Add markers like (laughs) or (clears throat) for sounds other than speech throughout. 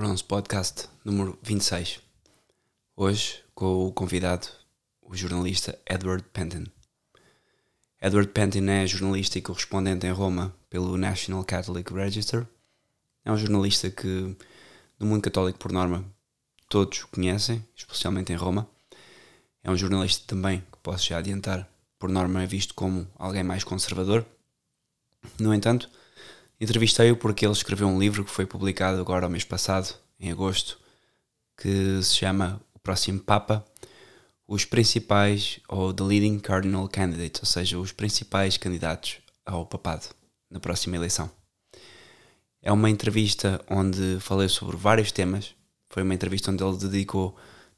Bronze Podcast número 26. Hoje com o convidado, o jornalista Edward Penton. Edward Penton é jornalista e correspondente em Roma pelo National Catholic Register. É um jornalista que, no mundo católico por norma, todos conhecem, especialmente em Roma. É um jornalista também, que posso já adiantar, por norma é visto como alguém mais conservador. No entanto, Entrevistei-o porque ele escreveu um livro que foi publicado agora ao mês passado, em agosto, que se chama O Próximo Papa, os principais, ou The Leading Cardinal Candidates, ou seja, os principais candidatos ao papado na próxima eleição. É uma entrevista onde falei sobre vários temas. Foi uma entrevista onde ele dedicou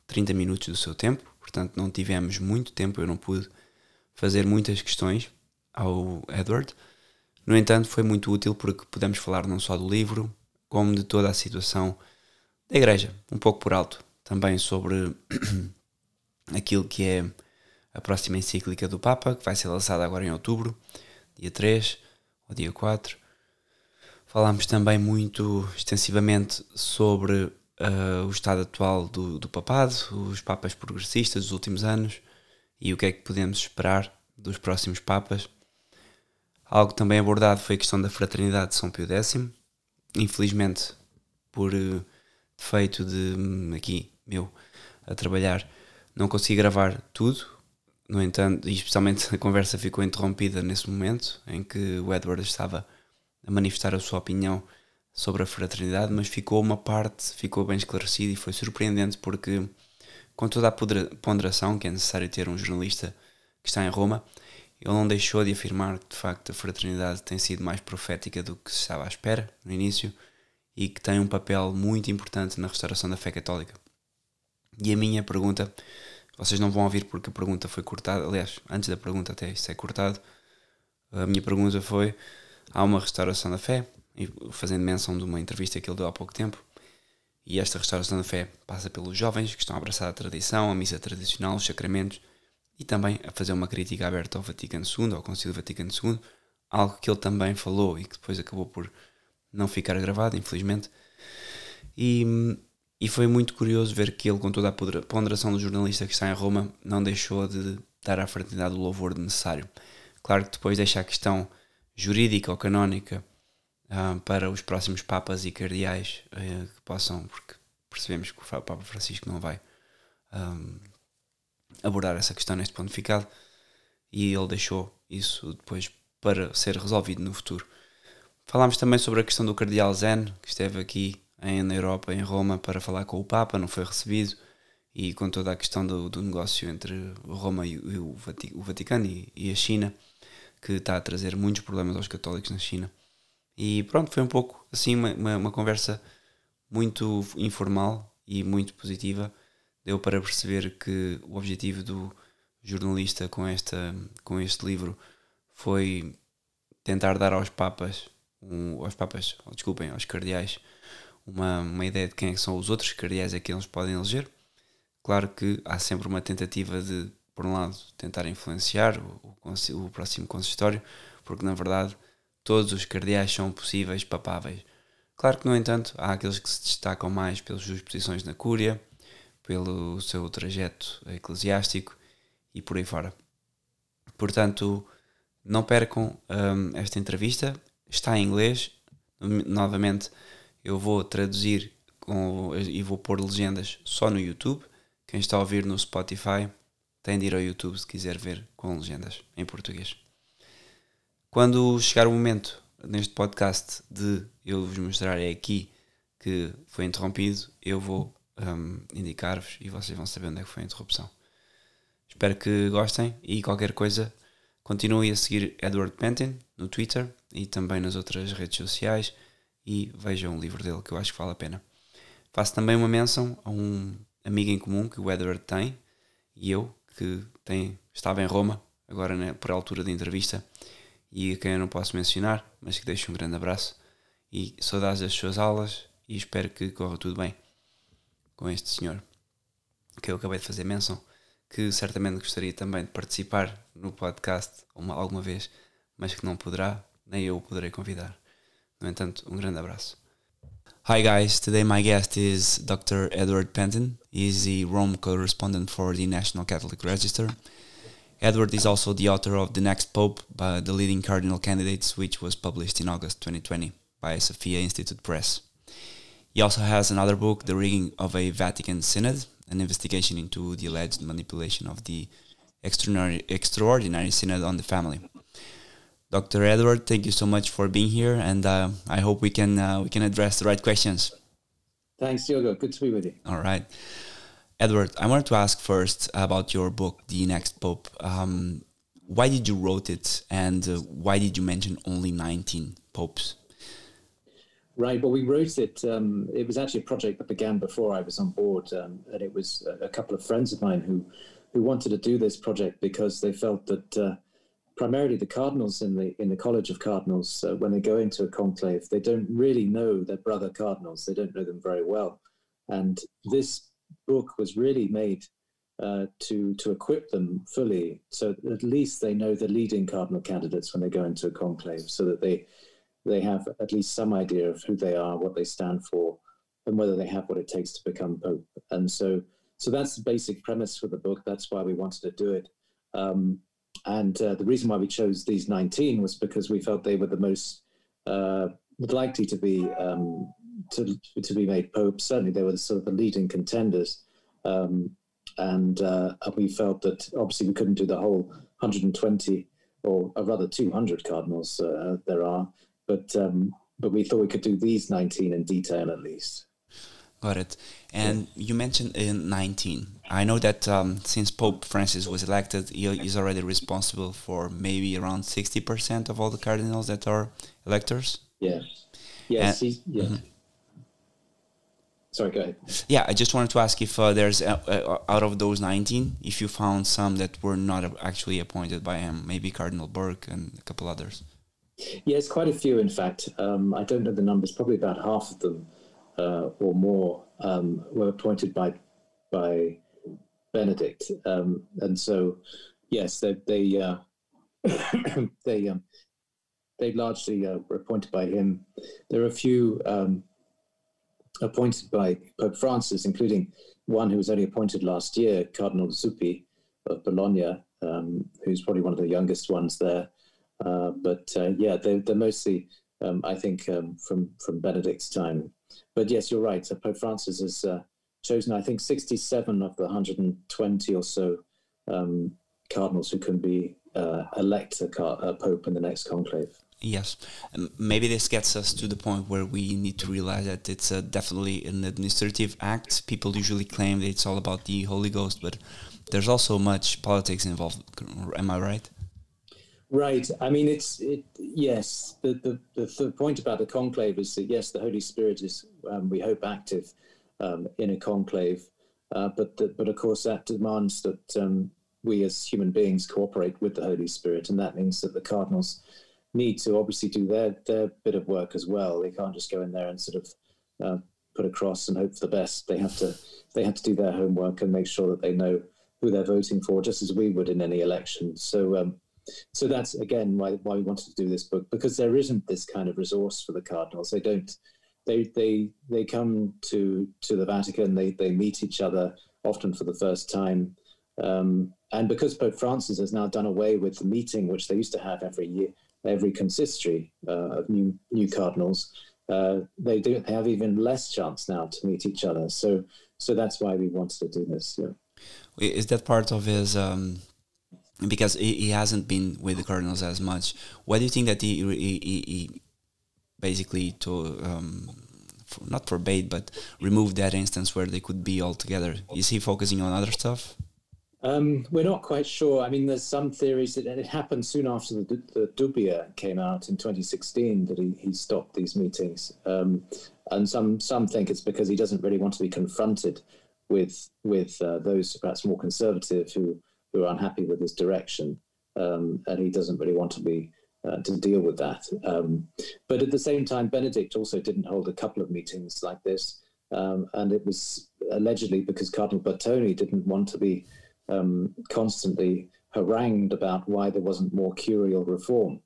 30 minutos do seu tempo, portanto não tivemos muito tempo, eu não pude fazer muitas questões ao Edward no entanto, foi muito útil porque pudemos falar não só do livro, como de toda a situação da Igreja, um pouco por alto, também sobre (clears throat) aquilo que é a próxima encíclica do Papa, que vai ser lançada agora em outubro, dia 3 ou dia 4. Falámos também muito extensivamente sobre uh, o estado atual do, do papado, os papas progressistas dos últimos anos e o que é que podemos esperar dos próximos papas. Algo também abordado foi a questão da fraternidade de São Pio X. Infelizmente, por uh, defeito de um, aqui, meu, a trabalhar, não consegui gravar tudo. No entanto, e especialmente (laughs) a conversa ficou interrompida nesse momento em que o Edward estava a manifestar a sua opinião sobre a fraternidade, mas ficou uma parte, ficou bem esclarecida e foi surpreendente porque, com toda a ponderação que é necessário ter um jornalista que está em Roma, ele não deixou de afirmar que de facto a fraternidade tem sido mais profética do que se estava à espera no início e que tem um papel muito importante na restauração da fé católica. E a minha pergunta, vocês não vão ouvir porque a pergunta foi cortada, aliás, antes da pergunta até isso é cortado, a minha pergunta foi: há uma restauração da fé, fazendo menção de uma entrevista que ele deu há pouco tempo, e esta restauração da fé passa pelos jovens que estão a abraçar a tradição, a missa tradicional, os sacramentos e também a fazer uma crítica aberta ao Vaticano II, ao Concílio Vaticano II, algo que ele também falou e que depois acabou por não ficar gravado, infelizmente. E, e foi muito curioso ver que ele, com toda a ponderação do jornalista que está em Roma, não deixou de dar à fraternidade o louvor necessário. Claro que depois deixa a questão jurídica ou canónica uh, para os próximos papas e cardeais uh, que possam, porque percebemos que o Papa Francisco não vai um, ah, abordar essa questão neste pontificado e ele deixou isso depois para ser resolvido no futuro. Falámos também sobre a questão do Cardeal Zen, que esteve aqui em, na Europa, em Roma, para falar com o Papa, não foi recebido, e com toda a questão do, do negócio entre Roma e, e o, Vaticano e, e, a China, que está a trazer muitos problemas aos católicos na China. E pronto, foi um pouco assim uma, uma, uma conversa muito informal e muito positiva deu para perceber que o objetivo do jornalista com, esta, com este livro foi tentar dar aos papas, um, aos papas, desculpem, aos cardeais, uma, uma ideia de quem é são os outros cardeais a que eles podem eleger. Claro que há sempre uma tentativa de, por um lado, tentar influenciar o, o, o próximo consistório, porque na verdade todos os cardeais são possíveis papáveis. Claro que, no entanto, há aqueles que se destacam mais pelas suas posições na Cúria, pelo seu trajeto eclesiástico e por aí fora. Portanto, não percam um, esta entrevista, está em inglês. Novamente, eu vou traduzir com, e vou pôr legendas só no YouTube. Quem está a ouvir no Spotify tem de ir ao YouTube se quiser ver com legendas em português. Quando chegar o momento neste podcast de eu vos mostrar é aqui que foi interrompido, eu vou um, indicar-vos e vocês vão saber onde é que foi a interrupção. Espero que gostem e qualquer coisa continue a seguir Edward Pentin no Twitter e também nas outras redes sociais e vejam o livro dele que eu acho que vale a pena. Faço também uma menção a um amigo em comum que o Edward tem e eu, que tem, estava em Roma, agora né, por altura da entrevista, e a quem eu não posso mencionar, mas que deixo um grande abraço e saudades das suas aulas e espero que corra tudo bem com este senhor que eu acabei de fazer menção, que certamente gostaria também de participar no podcast uma, alguma vez, mas que não poderá, nem eu o poderei convidar. No entanto, um grande abraço. Hi guys, today my guest is Dr. Edward Pentin. He's the Rome correspondent for the National Catholic Register. Edward is also the author of The Next Pope by the Leading Cardinal Candidates, which was published in August 2020 by Sophia Institute Press. He also has another book, The Rigging of a Vatican Synod, an investigation into the alleged manipulation of the extraordinary, extraordinary synod on the family. Dr. Edward, thank you so much for being here, and uh, I hope we can uh, we can address the right questions. Thanks, Diogo. Good to be with you. All right, Edward. I wanted to ask first about your book, The Next Pope. Um, why did you wrote it, and uh, why did you mention only nineteen popes? Right. Well, we wrote it. Um, it was actually a project that began before I was on board, um, and it was a couple of friends of mine who who wanted to do this project because they felt that uh, primarily the cardinals in the in the College of Cardinals, uh, when they go into a conclave, they don't really know their brother cardinals. They don't know them very well, and this book was really made uh, to to equip them fully, so at least they know the leading cardinal candidates when they go into a conclave, so that they they have at least some idea of who they are, what they stand for, and whether they have what it takes to become pope. And so so that's the basic premise for the book. That's why we wanted to do it. Um, and uh, the reason why we chose these 19 was because we felt they were the most uh, likely to be um, to, to be made pope. Certainly, they were sort of the leading contenders, um, and, uh, we felt that obviously we couldn't do the whole 120 or, or rather 200 cardinals uh, there are, but um, but we thought we could do these 19 in detail at least. Got it. And yeah. you mentioned in 19. I know that um, since Pope Francis was elected, he is already responsible for maybe around 60% of all the cardinals that are electors. Yeah. Yes. And, yeah. Mm-hmm. Sorry, go ahead. Yeah, I just wanted to ask if uh, there's uh, uh, out of those 19, if you found some that were not actually appointed by him, maybe Cardinal Burke and a couple others. Yes, quite a few, in fact. Um, I don't know the numbers, probably about half of them uh, or more um, were appointed by by Benedict, um, and so yes, they they uh, (coughs) they um, they largely uh, were appointed by him. There are a few um, appointed by Pope Francis, including one who was only appointed last year, Cardinal Zuppi of Bologna, um, who's probably one of the youngest ones there. Uh, but uh, yeah, they're, they're mostly, um, I think, um, from from Benedict's time but yes, you're right. So Pope Francis has uh, chosen, I think, 67 of the 120 or so um, cardinals who can be uh, elect a, car- a, pope in the next conclave. Yes, and maybe this gets us to the point where we need to realize that it's uh, definitely an administrative act. People usually claim that it's all about the Holy Ghost, but there's also much politics involved. Am I right? Right. I mean, it's it. Yes. The the, the, the point about the conclave is that yes, the Holy Spirit is um, we hope active um, in a conclave, uh, but the, but of course that demands that um, we as human beings cooperate with the Holy Spirit, and that means that the cardinals need to obviously do their their bit of work as well. They can't just go in there and sort of uh, put a cross and hope for the best. They have to they have to do their homework and make sure that they know who they're voting for, just as we would in any election. So um, so that's again why why we wanted to do this book because there isn't this kind of resource for the cardinals. They don't. They they they come to to the Vatican. They they meet each other often for the first time. Um, and because Pope Francis has now done away with the meeting which they used to have every year, every consistory uh, of new new cardinals, uh, they do they have even less chance now to meet each other. So so that's why we wanted to do this. Yeah. Is that part of his um, because he, he hasn't been with the Cardinals as much. Why do you think that he, he, he basically to um, for, not forbade but remove that instance where they could be all together? Is he focusing on other stuff? Um, we're not quite sure. I mean, there's some theories that it happened soon after the, the Dubia came out in 2016 that he, he stopped these meetings, um, and some some think it's because he doesn't really want to be confronted with with uh, those perhaps more conservative who who are unhappy with his direction, um, and he doesn't really want to be uh, to deal with that. Um, but at the same time, Benedict also didn't hold a couple of meetings like this, um, and it was allegedly because Cardinal Bertone didn't want to be um, constantly harangued about why there wasn't more curial reform.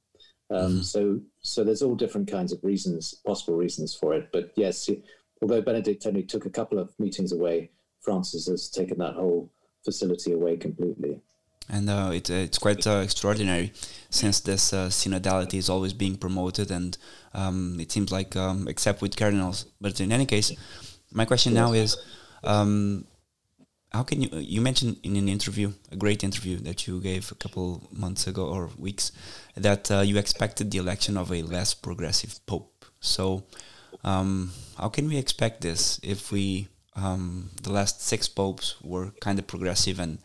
Um, mm-hmm. So so there's all different kinds of reasons, possible reasons for it. But yes, although Benedict only took a couple of meetings away, Francis has taken that whole facility away completely. And uh, it, uh, it's quite uh, extraordinary since this uh, synodality is always being promoted, and um, it seems like, um, except with cardinals. But in any case, my question now is um, how can you you mentioned in an interview a great interview that you gave a couple months ago or weeks that uh, you expected the election of a less progressive pope so um, how can we expect this if we um, the last six popes were kind of progressive and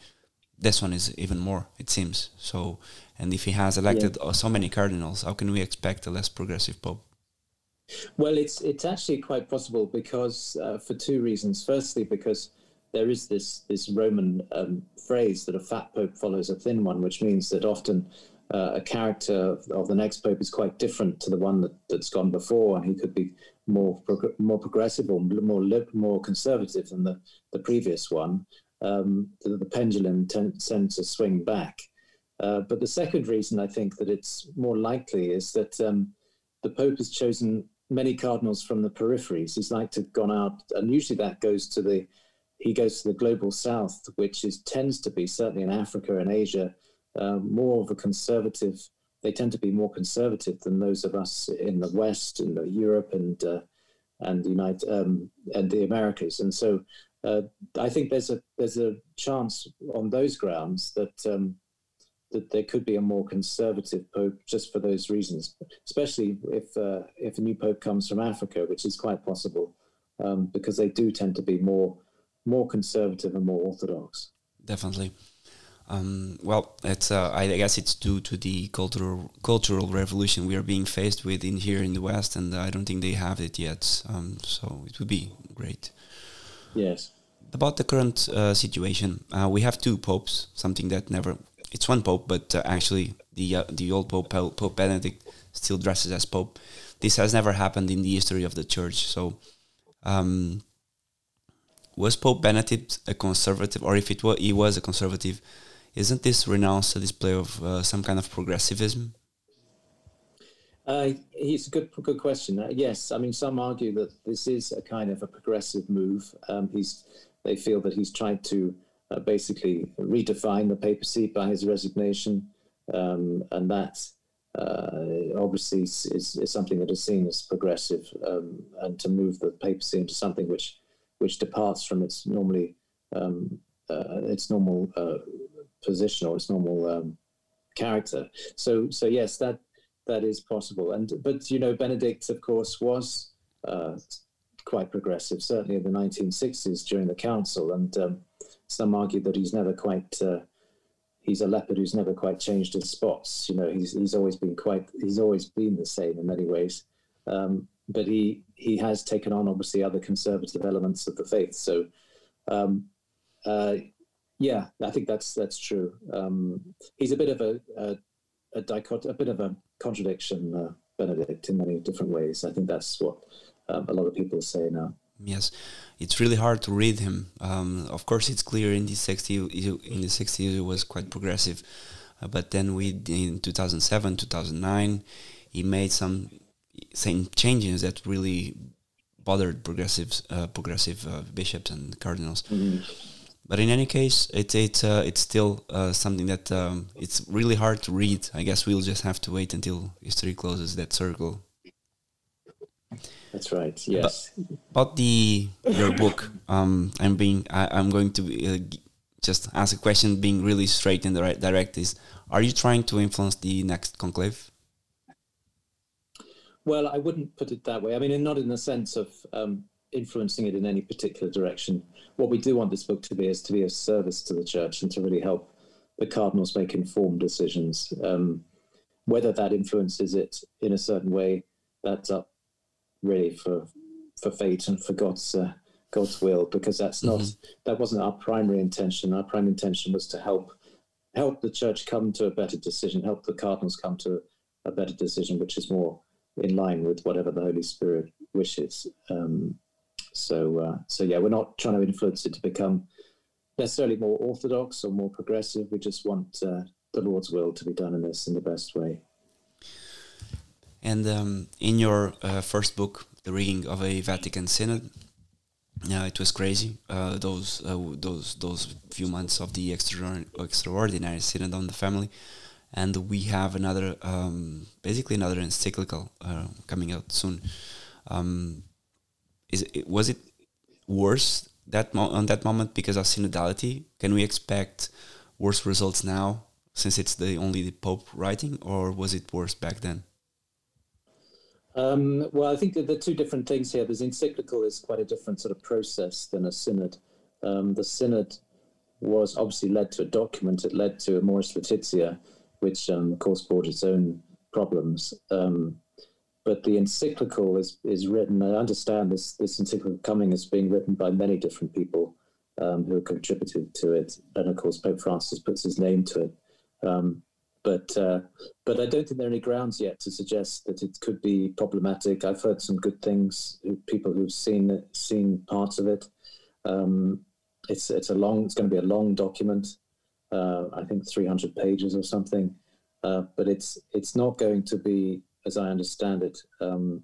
this one is even more it seems. So and if he has elected yeah. so many cardinals how can we expect a less progressive pope? Well it's it's actually quite possible because uh, for two reasons. Firstly because there is this this Roman um, phrase that a fat pope follows a thin one, which means that often uh, a character of the next pope is quite different to the one that, that's gone before, and he could be more more progressive or more more conservative than the, the previous one. Um, the, the, pendulum tends to swing back. Uh, but the second reason I think that it's more likely is that um, the Pope has chosen many cardinals from the peripheries. He's like to gone out, and usually that goes to the he goes to the global south, which is tends to be certainly in Africa and Asia uh, more of a conservative. They tend to be more conservative than those of us in the West, in the Europe and uh, and the United um, and the Americas. And so uh, I think there's a there's a chance on those grounds that um, that there could be a more conservative pope just for those reasons, especially if uh, if a new pope comes from Africa, which is quite possible, um, because they do tend to be more more conservative and more orthodox. Definitely. Um, well, it's uh, I guess it's due to the cultural cultural revolution we are being faced with in here in the West, and I don't think they have it yet. Um, so it would be great. Yes. About the current uh, situation, uh, we have two popes. Something that never it's one pope, but uh, actually the uh, the old pope Pope Benedict still dresses as pope. This has never happened in the history of the church. So. Um, was Pope Benedict a conservative, or if it was, he was a conservative, isn't this renounced a display of uh, some kind of progressivism? Uh, it's a good good question. Uh, yes, I mean some argue that this is a kind of a progressive move. Um, he's they feel that he's tried to uh, basically redefine the papacy by his resignation, um, and that uh, obviously is, is, is, something that is seen as progressive, um, and to move the papacy into something which which departs from its normally um, uh, its normal uh, position or its normal um, character. So so yes, that that is possible. And but you know, Benedict, of course, was uh, quite progressive, certainly in the 1960s during the council. And um, some argue that he's never quite uh, he's a leopard who's never quite changed his spots. You know, he's he's always been quite he's always been the same in many ways. Um, but he he has taken on obviously other conservative elements of the faith. So, um, uh, yeah, I think that's that's true. Um, he's a bit of a a, a, dicot- a bit of a contradiction, uh, Benedict, in many different ways. I think that's what um, a lot of people say now. Yes, it's really hard to read him. Um, of course, it's clear in the 60s, in the 60s he was quite progressive, uh, but then we in 2007, 2009, he made some same changes that really bothered progressives, uh, progressive uh, bishops and cardinals. Mm-hmm. But in any case, it's it's uh, it's still uh, something that um, it's really hard to read. I guess we'll just have to wait until history closes that circle. That's right. Yes. But about the your book, um, I'm being I, am going to uh, just ask a question, being really straight and direct. Is are you trying to influence the next conclave? Well, I wouldn't put it that way. I mean, not in the sense of um, influencing it in any particular direction. What we do want this book to be is to be a service to the church and to really help the cardinals make informed decisions. Um, whether that influences it in a certain way, that's up really for for fate and for God's uh, God's will, because that's not mm-hmm. that wasn't our primary intention. Our primary intention was to help help the church come to a better decision, help the cardinals come to a better decision, which is more in line with whatever the Holy Spirit wishes. Um, so, uh, so yeah, we're not trying to influence it to become necessarily more orthodox or more progressive. We just want uh, the Lord's will to be done in this in the best way. And um, in your uh, first book, The Rigging of a Vatican Synod, yeah, it was crazy. Uh, those uh, those those few months of the extraordinary, extraordinary synod on the family, and we have another, um, basically another encyclical uh, coming out soon. Um, is it, was it worse that on that moment because of synodality? Can we expect worse results now since it's the only the Pope writing, or was it worse back then? Um, well, I think the two different things here. This encyclical is quite a different sort of process than a synod. Um, the synod was obviously led to a document. It led to Amoris Laetitia, which um, of course brought its own problems. Um, but the encyclical is is written. I understand this this encyclical coming is being written by many different people um, who have contributed to it, and of course Pope Francis puts his name to it. Um, but uh, but I don't think there are any grounds yet to suggest that it could be problematic. I've heard some good things. People who've seen seen parts of it. Um, it's it's a long. It's going to be a long document. Uh, I think 300 pages or something. Uh, but it's it's not going to be, as I understand it, um,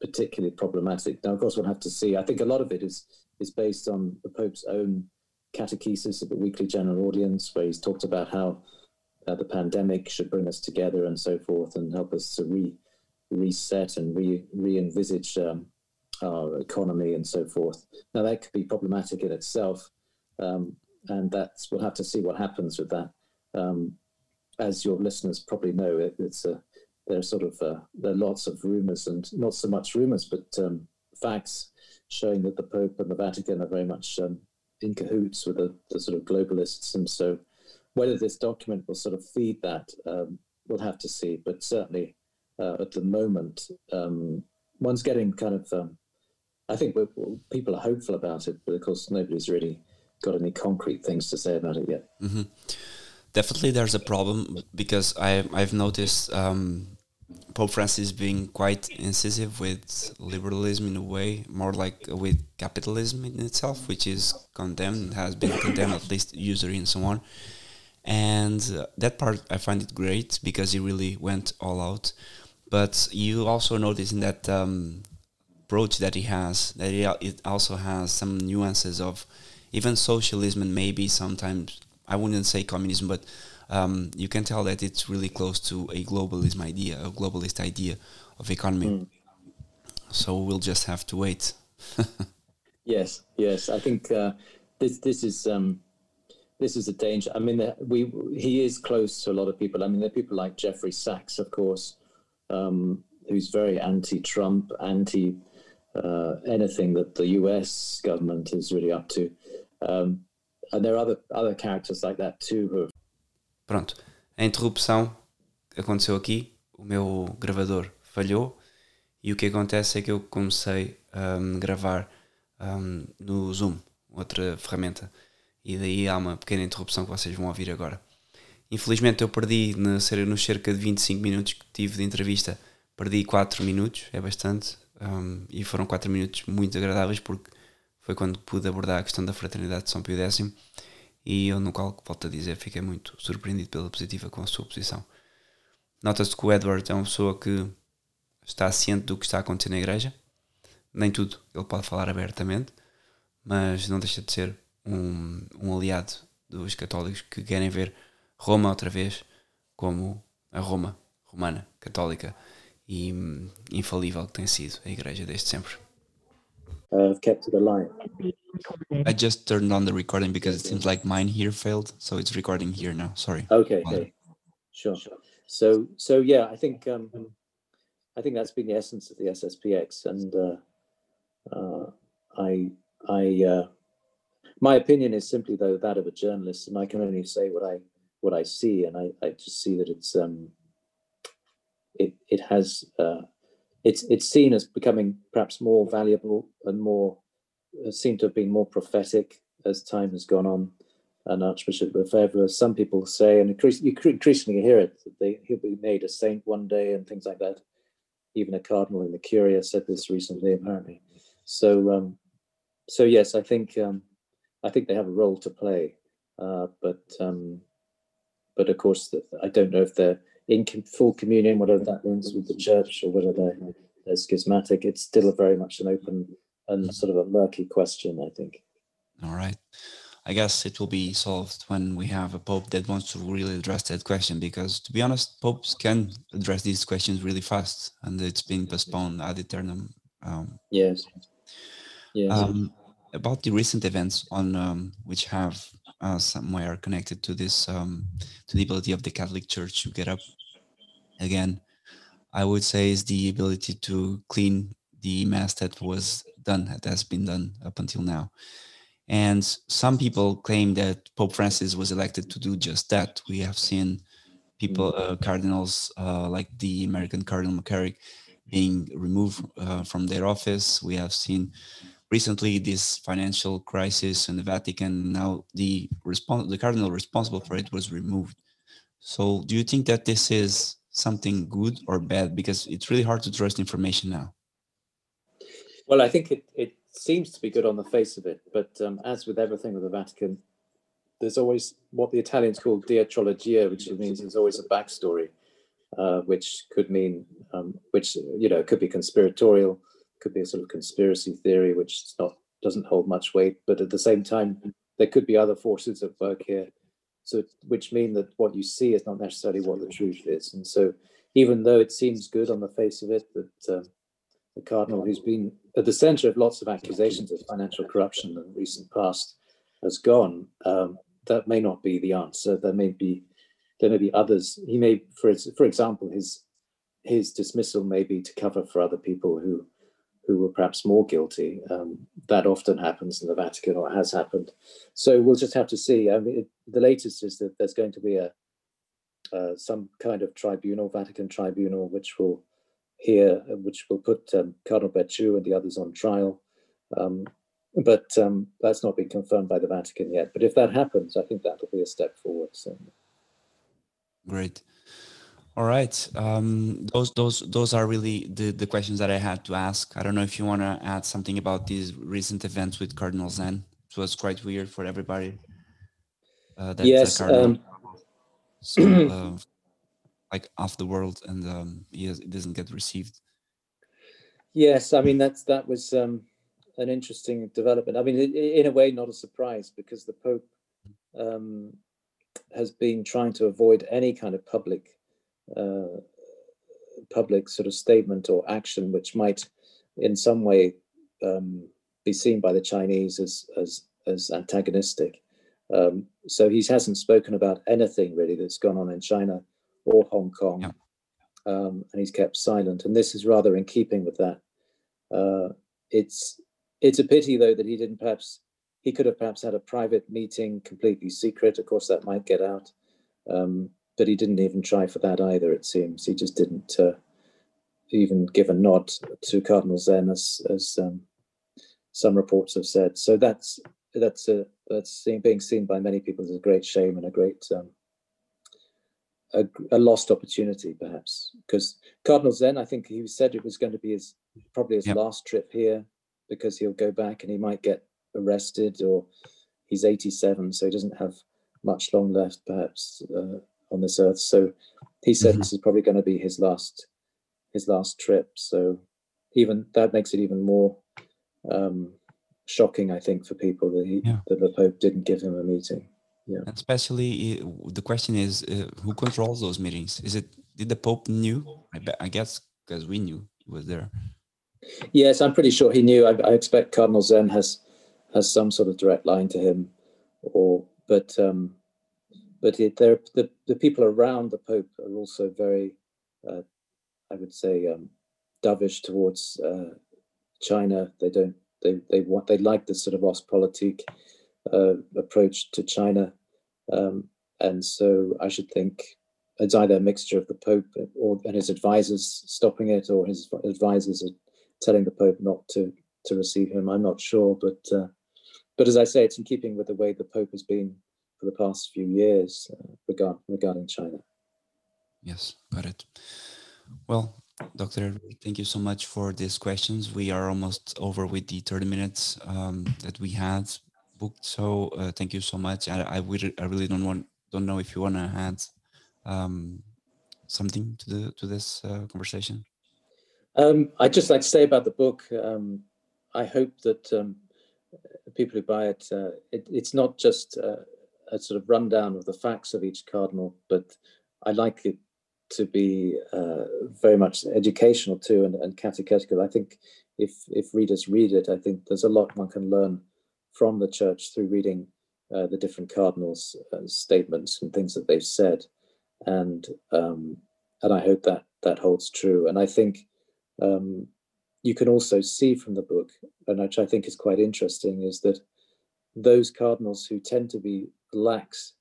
particularly problematic. Now, of course, we'll have to see. I think a lot of it is is based on the Pope's own catechesis of the weekly general audience, where he's talked about how uh, the pandemic should bring us together and so forth, and help us to re reset and re re envisage um, our economy and so forth. Now that could be problematic in itself, um, and that's we'll have to see what happens with that. Um, as your listeners probably know, it, it's a there's sort of uh, there are lots of rumors and not so much rumors, but um, facts showing that the Pope and the Vatican are very much um, in cahoots with the, the, sort of globalists, and so whether this document will sort of feed that, um, we'll have to see. But certainly, uh, at the moment, um, one's getting kind of. Um, I think people are hopeful about it, but of course, nobody's really got any concrete things to say about it yet. Mm-hmm. Definitely, there's a problem because I I've noticed um, Pope Francis being quite incisive with liberalism in a way, more like with capitalism in itself, which is condemned, has been condemned at least usury and so on and uh, that part I find it great because he really went all out. But you also notice in that um, approach that he has that it also has some nuances of even socialism and maybe sometimes I wouldn't say communism, but um, you can tell that it's really close to a globalism idea, a globalist idea of economy. Mm. So we'll just have to wait. (laughs) yes, yes. I think uh, this this is um, this is a danger. I mean, we he is close to a lot of people. I mean, there are people like Jeffrey Sachs, of course, um, who's very anti-Trump, anti uh, anything that the U.S. government is really up to. Um, and there are other other characters like that too who. Pronto, a interrupção aconteceu aqui. O meu gravador falhou e o que acontece é que eu comecei a um, gravar um, no Zoom, outra ferramenta e daí há uma pequena interrupção que vocês vão ouvir agora. Infelizmente eu perdi nos cerca de 25 minutos que tive de entrevista, perdi 4 minutos, é bastante, um, e foram 4 minutos muito agradáveis porque foi quando pude abordar a questão da fraternidade de São Pio X e eu no qual, volto a dizer, fiquei muito surpreendido pela positiva com a sua posição. Nota-se que o Edward é uma pessoa que está ciente do que está acontecendo na igreja, nem tudo ele pode falar abertamente, mas não deixa de ser um, um aliado dos católicos que querem ver Roma outra vez como a Roma romana, católica e hum, infalível que tem sido a Igreja desde sempre. I've kept it alive. I just turned on the recording because it seems like mine here failed, so it's recording here now. Sorry. Okay. okay. Sure. So, so yeah, I think um, I think that's been the essence of the SSPX, and uh, uh, I I uh, my opinion is simply though that of a journalist, and I can only say what I what I see, and I, I just see that it's um, it it has uh, it's it's seen as becoming perhaps more valuable and more uh, seem to have been more prophetic as time has gone on. And Archbishop Lefebvre, as some people say, and you increasingly hear it, that they, he'll be made a saint one day and things like that. Even a cardinal in the Curia said this recently, apparently. So, um, so yes, I think um, I think they have a role to play, uh, but um, but of course, I don't know if they're in full communion, whatever that means with the church or whether they're, they're schismatic. It's still a very much an open and sort of a murky question, I think. All right. I guess it will be solved when we have a pope that wants to really address that question. Because to be honest, popes can address these questions really fast, and it's been postponed ad eternum. Um, yes. Yes. Um, about the recent events on um, which have uh, somewhere connected to this um, to the ability of the Catholic Church to get up again, I would say is the ability to clean the mess that was done that has been done up until now. And some people claim that Pope Francis was elected to do just that. We have seen people, uh, cardinals uh, like the American Cardinal McCarrick, being removed uh, from their office. We have seen recently this financial crisis in the Vatican. Now the respons- the cardinal responsible for it was removed. So, do you think that this is something good or bad? Because it's really hard to trust information now. Well, I think it, it seems to be good on the face of it, but um, as with everything with the Vatican, there's always what the Italians call dietrologia, which means there's always a backstory, uh, which could mean, um, which you know, could be conspiratorial, could be a sort of conspiracy theory, which not doesn't hold much weight, but at the same time, there could be other forces at work here, so which mean that what you see is not necessarily what the truth is, and so even though it seems good on the face of it that um, the cardinal, who's been at the center of lots of accusations of financial corruption in the recent past, has gone. Um, that may not be the answer. There may be there may be others. He may, for for example, his his dismissal may be to cover for other people who who were perhaps more guilty. Um, that often happens in the Vatican or has happened. So we'll just have to see. I mean, it, the latest is that there's going to be a uh, some kind of tribunal, Vatican tribunal, which will hear, which will put um, Cardinal Becciu and the others on trial. Um, but um, that's not been confirmed by the Vatican yet. But if that happens, I think that will be a step forward. So. Great. All right. Um, those those those are really the, the questions that I had to ask. I don't know if you want to add something about these recent events with Cardinal Zen. It was quite weird for everybody. Uh, yes. Um, so, (clears throat) uh, like off the world and um, he, has, doesn't get received. Yes, I mean that's that was um, an interesting development. I mean, in a way, not a surprise because the Pope um, has been trying to avoid any kind of public, uh, public sort of statement or action which might, in some way, um, be seen by the Chinese as as as antagonistic. Um, so he hasn't spoken about anything really that's gone on in China or Hong Kong. Yeah. Um, and he's kept silent. And this is rather in keeping with that. Uh, it's it's a pity though that he didn't perhaps he could have perhaps had a private meeting completely secret. Of course, that might get out, um, but he didn't even try for that either. It seems he just didn't uh, even give a nod to Cardinal Zen, as as um, some reports have said. So that's that's a, that's being seen by many people as a great shame and a great um, a, a lost opportunity, perhaps, because Cardinal Zen, I think he said it was going to be his probably his yep. last trip here because he'll go back and he might get arrested or he's 87, so he doesn't have much long left, perhaps, uh, on this earth. So he said mm-hmm. this is probably going to be his last his last trip. So even that makes it even more um, shocking, I think, for people that he yeah. that the Pope didn't give him a meeting yeah especially the question is uh, who controls those meetings is it did the pope knew i, bet, I guess because we knew he was there yes i'm pretty sure he knew I, I, expect cardinal zen has has some sort of direct line to him or but um but it, the, the people around the pope are also very uh, i would say um dovish towards uh, china they don't they they want they like the sort of ostpolitik uh, approach to China. Um, and so I should think it's either a mixture of the Pope or and his advisors stopping it, or his advisors are telling the Pope not to to receive him. I'm not sure, but uh, but as I say, it's in keeping with the way the Pope has been for the past few years uh, regard, regarding China. Yes, got it. Well, Doctor, thank you so much for these questions. We are almost over with the 30 minutes um, that we had booked. So uh, thank you so much. I I, I really don't want don't know if you want to add um, something to the to this uh, conversation? Um, I'd just like to say about the book. Um, I hope that um, people who buy it, uh, it it's not just uh, a sort of rundown of the facts of each cardinal, but I like it to be uh, very much educational too and, and catechetical. I think if if readers read it, I think there's a lot one can learn from the church through reading uh, the different cardinals' uh, statements and things that they've said, and um, and I hope that that holds true. And I think um, you can also see from the book, and which I think is quite interesting, is that those cardinals who tend to be lax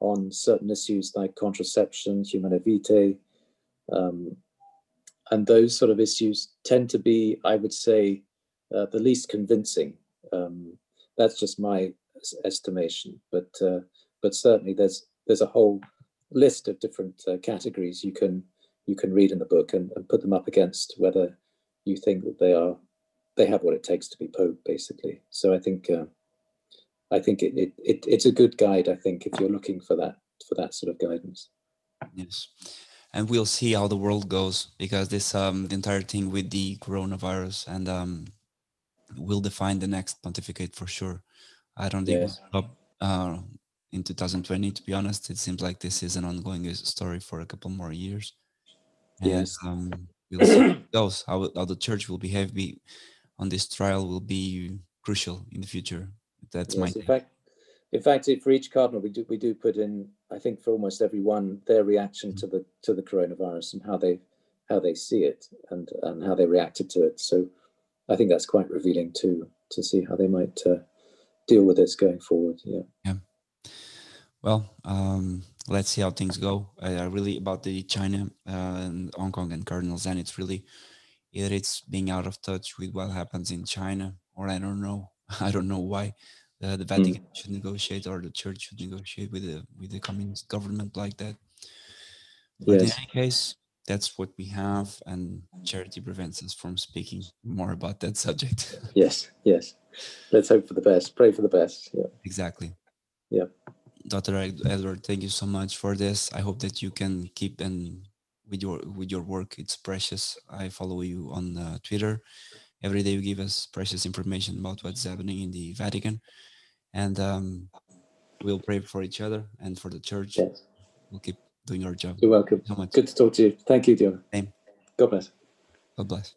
on certain issues like contraception, humanae vitae, um, and those sort of issues tend to be, I would say, uh, the least convincing. Um, that's just my estimation, but uh, but certainly there's there's a whole list of different uh, categories you can you can read in the book and, and, put them up against whether you think that they are they have what it takes to be pope, basically. So I think uh, I think it, it, it it's a good guide. I think if you're looking for that for that sort of guidance. Yes, and we'll see how the world goes because this um the entire thing with the coronavirus and um will define the next pontificate for sure. I don't think yes. up uh, in 2020. To be honest, it seems like this is an ongoing story for a couple more years. And, yes. Um, we'll see how, goes, how, how the church will behave be, on this trial will be crucial in the future. That's yes, my. In fact, in fact, for each cardinal, we do we do put in. I think for almost every one, their reaction mm-hmm. to the to the coronavirus and how they how they see it and and how they reacted to it. So, I think that's quite revealing too to see how they might uh, deal with this going forward. Yeah. Yeah. Well, um, let's see how things go. Uh, really about the China uh, and Hong Kong and Cardinals, and it's really either it's being out of touch with what happens in China, or I don't know. (laughs) I don't know why uh, the Vatican mm. should negotiate or the Church should negotiate with the with the communist government like that. But yes. in any case, that's what we have, and charity prevents us from speaking more about that subject. (laughs) yes, yes. Let's hope for the best. Pray for the best. Yeah. Exactly. Yeah. Dr. Edward, thank you so much for this. I hope that you can keep and with your with your work. It's precious. I follow you on uh, Twitter. Every day you give us precious information about what's happening in the Vatican, and um, we'll pray for each other and for the church. Yes. We'll keep doing our job. You're welcome. so much. Good to talk to you. Thank you, Dion. Same. God bless. God bless.